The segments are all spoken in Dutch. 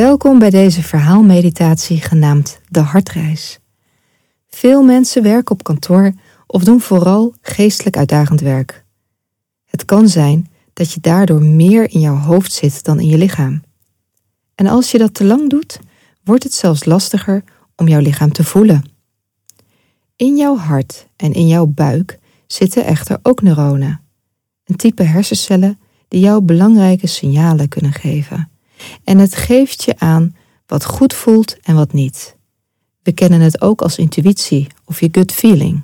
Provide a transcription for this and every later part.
Welkom bij deze verhaalmeditatie genaamd De Hartreis. Veel mensen werken op kantoor of doen vooral geestelijk uitdagend werk. Het kan zijn dat je daardoor meer in jouw hoofd zit dan in je lichaam. En als je dat te lang doet, wordt het zelfs lastiger om jouw lichaam te voelen. In jouw hart en in jouw buik zitten echter ook neuronen, een type hersencellen die jou belangrijke signalen kunnen geven. En het geeft je aan wat goed voelt en wat niet. We kennen het ook als intuïtie of je gut feeling.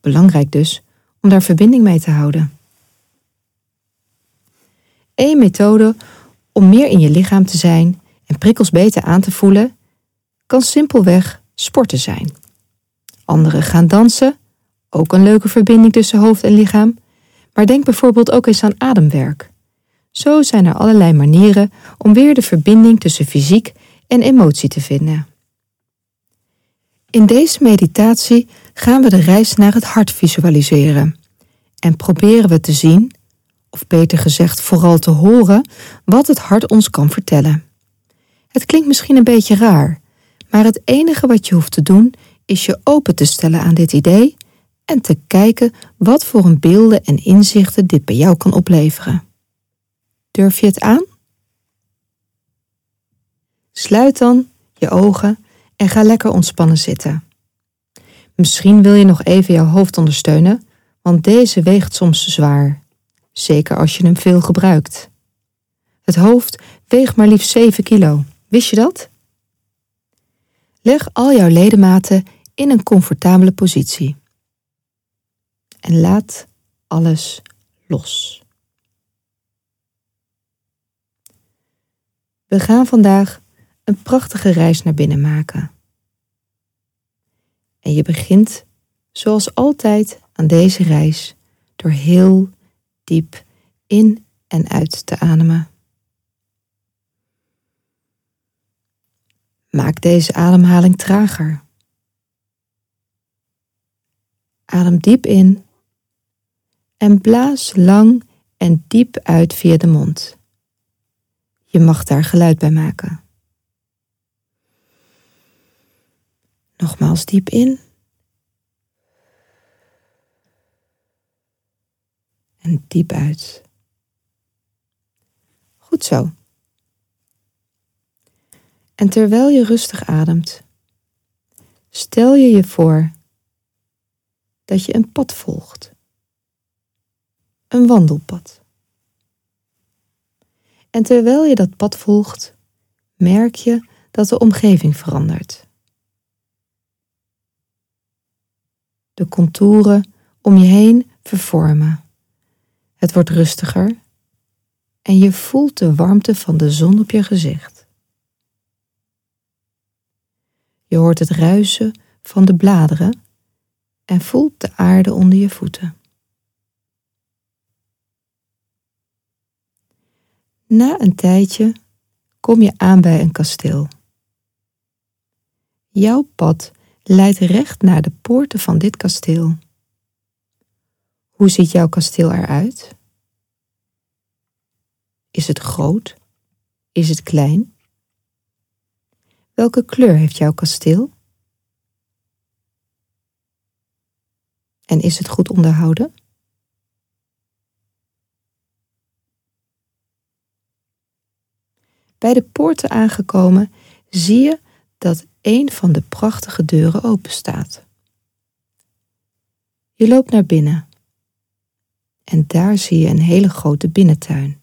Belangrijk dus om daar verbinding mee te houden. Eén methode om meer in je lichaam te zijn en prikkels beter aan te voelen, kan simpelweg sporten zijn. Anderen gaan dansen, ook een leuke verbinding tussen hoofd en lichaam. Maar denk bijvoorbeeld ook eens aan ademwerk. Zo zijn er allerlei manieren om weer de verbinding tussen fysiek en emotie te vinden. In deze meditatie gaan we de reis naar het hart visualiseren en proberen we te zien, of beter gezegd vooral te horen, wat het hart ons kan vertellen. Het klinkt misschien een beetje raar, maar het enige wat je hoeft te doen is je open te stellen aan dit idee en te kijken wat voor een beelden en inzichten dit bij jou kan opleveren. Durf je het aan? Sluit dan je ogen en ga lekker ontspannen zitten. Misschien wil je nog even jouw hoofd ondersteunen, want deze weegt soms zwaar, zeker als je hem veel gebruikt. Het hoofd weegt maar liefst 7 kilo. Wist je dat? Leg al jouw ledematen in een comfortabele positie. En laat alles los. We gaan vandaag een prachtige reis naar binnen maken. En je begint, zoals altijd, aan deze reis door heel diep in en uit te ademen. Maak deze ademhaling trager. Adem diep in en blaas lang en diep uit via de mond. Je mag daar geluid bij maken. Nogmaals diep in. En diep uit. Goed zo. En terwijl je rustig ademt, stel je je voor dat je een pad volgt. Een wandelpad. En terwijl je dat pad volgt, merk je dat de omgeving verandert. De contouren om je heen vervormen. Het wordt rustiger en je voelt de warmte van de zon op je gezicht. Je hoort het ruisen van de bladeren en voelt de aarde onder je voeten. Na een tijdje kom je aan bij een kasteel. Jouw pad leidt recht naar de poorten van dit kasteel. Hoe ziet jouw kasteel eruit? Is het groot? Is het klein? Welke kleur heeft jouw kasteel? En is het goed onderhouden? Bij de poorten aangekomen zie je dat een van de prachtige deuren open staat. Je loopt naar binnen en daar zie je een hele grote binnentuin.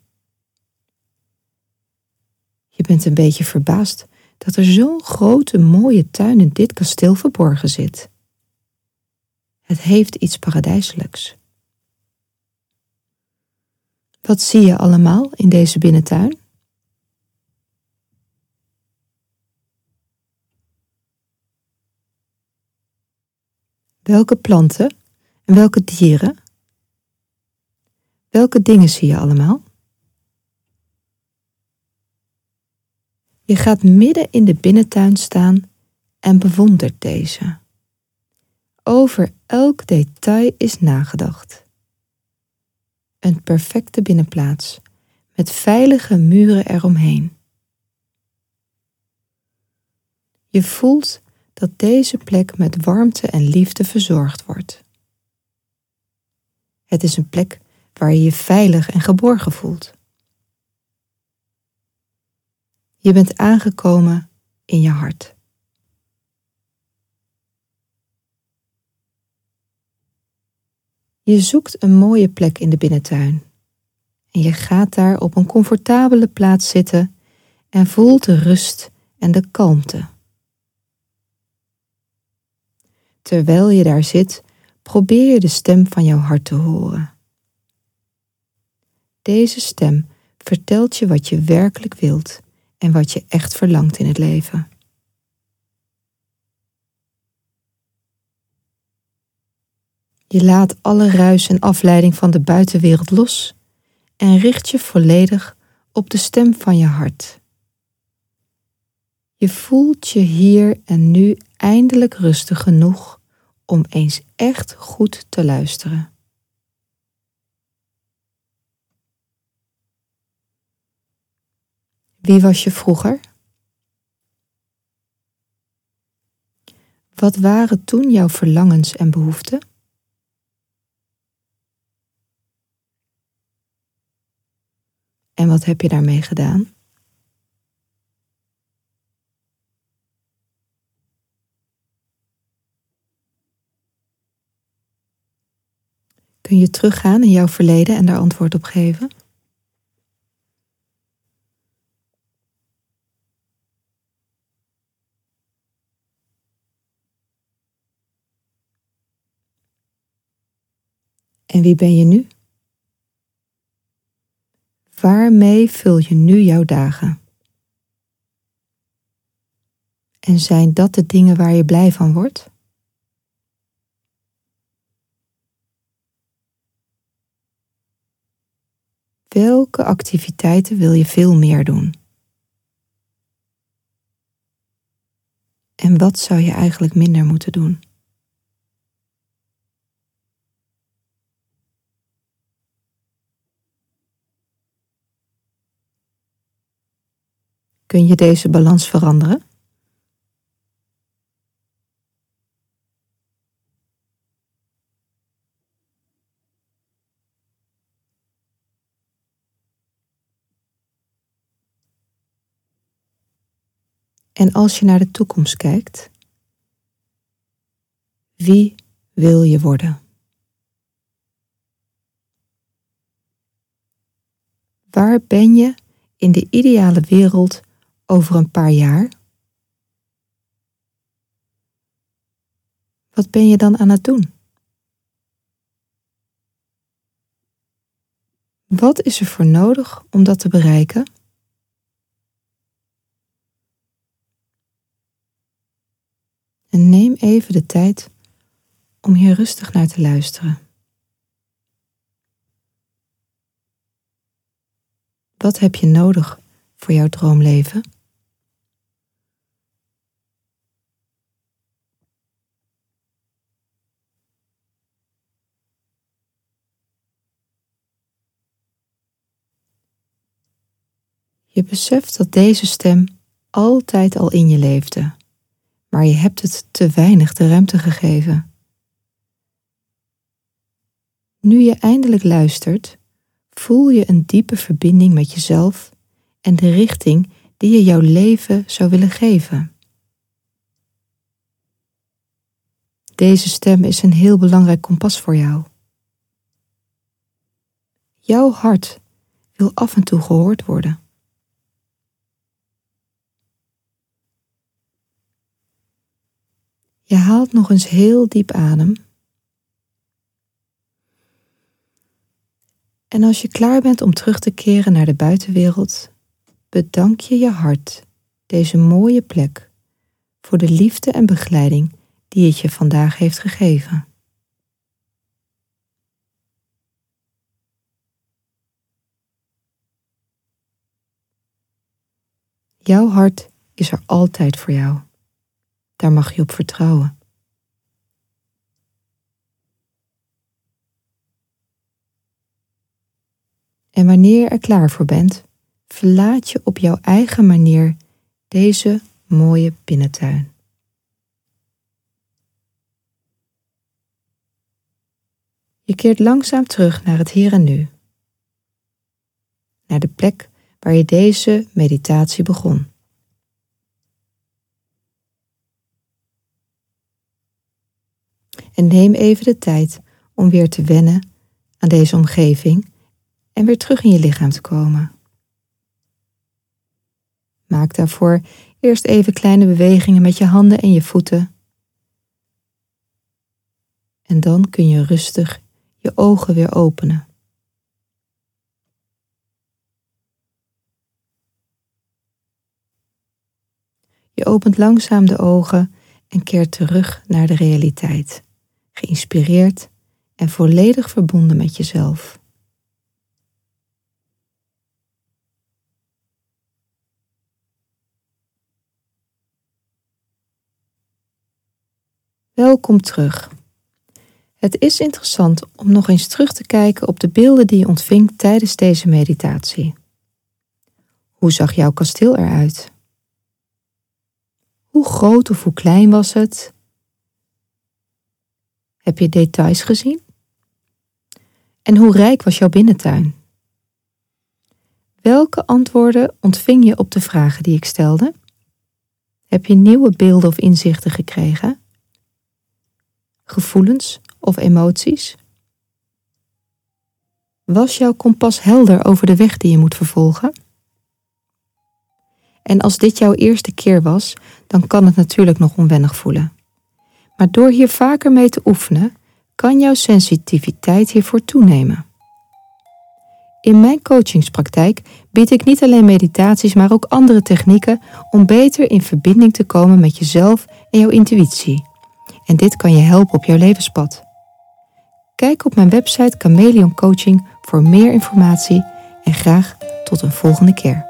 Je bent een beetje verbaasd dat er zo'n grote mooie tuin in dit kasteel verborgen zit. Het heeft iets paradijselijks. Wat zie je allemaal in deze binnentuin? Welke planten en welke dieren? Welke dingen zie je allemaal? Je gaat midden in de binnentuin staan en bewondert deze. Over elk detail is nagedacht. Een perfecte binnenplaats met veilige muren eromheen. Je voelt dat deze plek met warmte en liefde verzorgd wordt. Het is een plek waar je je veilig en geborgen voelt. Je bent aangekomen in je hart. Je zoekt een mooie plek in de binnentuin en je gaat daar op een comfortabele plaats zitten en voelt de rust en de kalmte. Terwijl je daar zit, probeer je de stem van jouw hart te horen. Deze stem vertelt je wat je werkelijk wilt en wat je echt verlangt in het leven. Je laat alle ruis en afleiding van de buitenwereld los en richt je volledig op de stem van je hart. Je voelt je hier en nu eindelijk rustig genoeg om eens echt goed te luisteren. Wie was je vroeger? Wat waren toen jouw verlangens en behoeften? En wat heb je daarmee gedaan? Kun je teruggaan in jouw verleden en daar antwoord op geven? En wie ben je nu? Waarmee vul je nu jouw dagen? En zijn dat de dingen waar je blij van wordt? Welke activiteiten wil je veel meer doen? En wat zou je eigenlijk minder moeten doen? Kun je deze balans veranderen? En als je naar de toekomst kijkt, wie wil je worden? Waar ben je in de ideale wereld over een paar jaar? Wat ben je dan aan het doen? Wat is er voor nodig om dat te bereiken? En neem even de tijd om hier rustig naar te luisteren. Wat heb je nodig voor jouw droomleven? Je beseft dat deze stem altijd al in je leefde, maar je hebt het te weinig de ruimte gegeven. Nu je eindelijk luistert, voel je een diepe verbinding met jezelf en de richting die je jouw leven zou willen geven. Deze stem is een heel belangrijk kompas voor jou. Jouw hart wil af en toe gehoord worden. Je haalt nog eens heel diep adem. En als je klaar bent om terug te keren naar de buitenwereld, bedank je je hart, deze mooie plek, voor de liefde en begeleiding die het je vandaag heeft gegeven. Jouw hart is er altijd voor jou. Daar mag je op vertrouwen. En wanneer je er klaar voor bent, verlaat je op jouw eigen manier deze mooie binnentuin. Je keert langzaam terug naar het hier en nu, naar de plek waar je deze meditatie begon. En neem even de tijd om weer te wennen aan deze omgeving en weer terug in je lichaam te komen. Maak daarvoor eerst even kleine bewegingen met je handen en je voeten. En dan kun je rustig je ogen weer openen. Je opent langzaam de ogen en keert terug naar de realiteit, geïnspireerd en volledig verbonden met jezelf. Welkom terug. Het is interessant om nog eens terug te kijken op de beelden die je ontving tijdens deze meditatie. Hoe zag jouw kasteel eruit? Hoe groot of hoe klein was het? Heb je details gezien? En hoe rijk was jouw binnentuin? Welke antwoorden ontving je op de vragen die ik stelde? Heb je nieuwe beelden of inzichten gekregen? Gevoelens of emoties? Was jouw kompas helder over de weg die je moet vervolgen? En als dit jouw eerste keer was, dan kan het natuurlijk nog onwennig voelen. Maar door hier vaker mee te oefenen, kan jouw sensitiviteit hiervoor toenemen. In mijn coachingspraktijk bied ik niet alleen meditaties, maar ook andere technieken om beter in verbinding te komen met jezelf en jouw intuïtie. En dit kan je helpen op jouw levenspad. Kijk op mijn website Chameleon Coaching voor meer informatie en graag tot een volgende keer.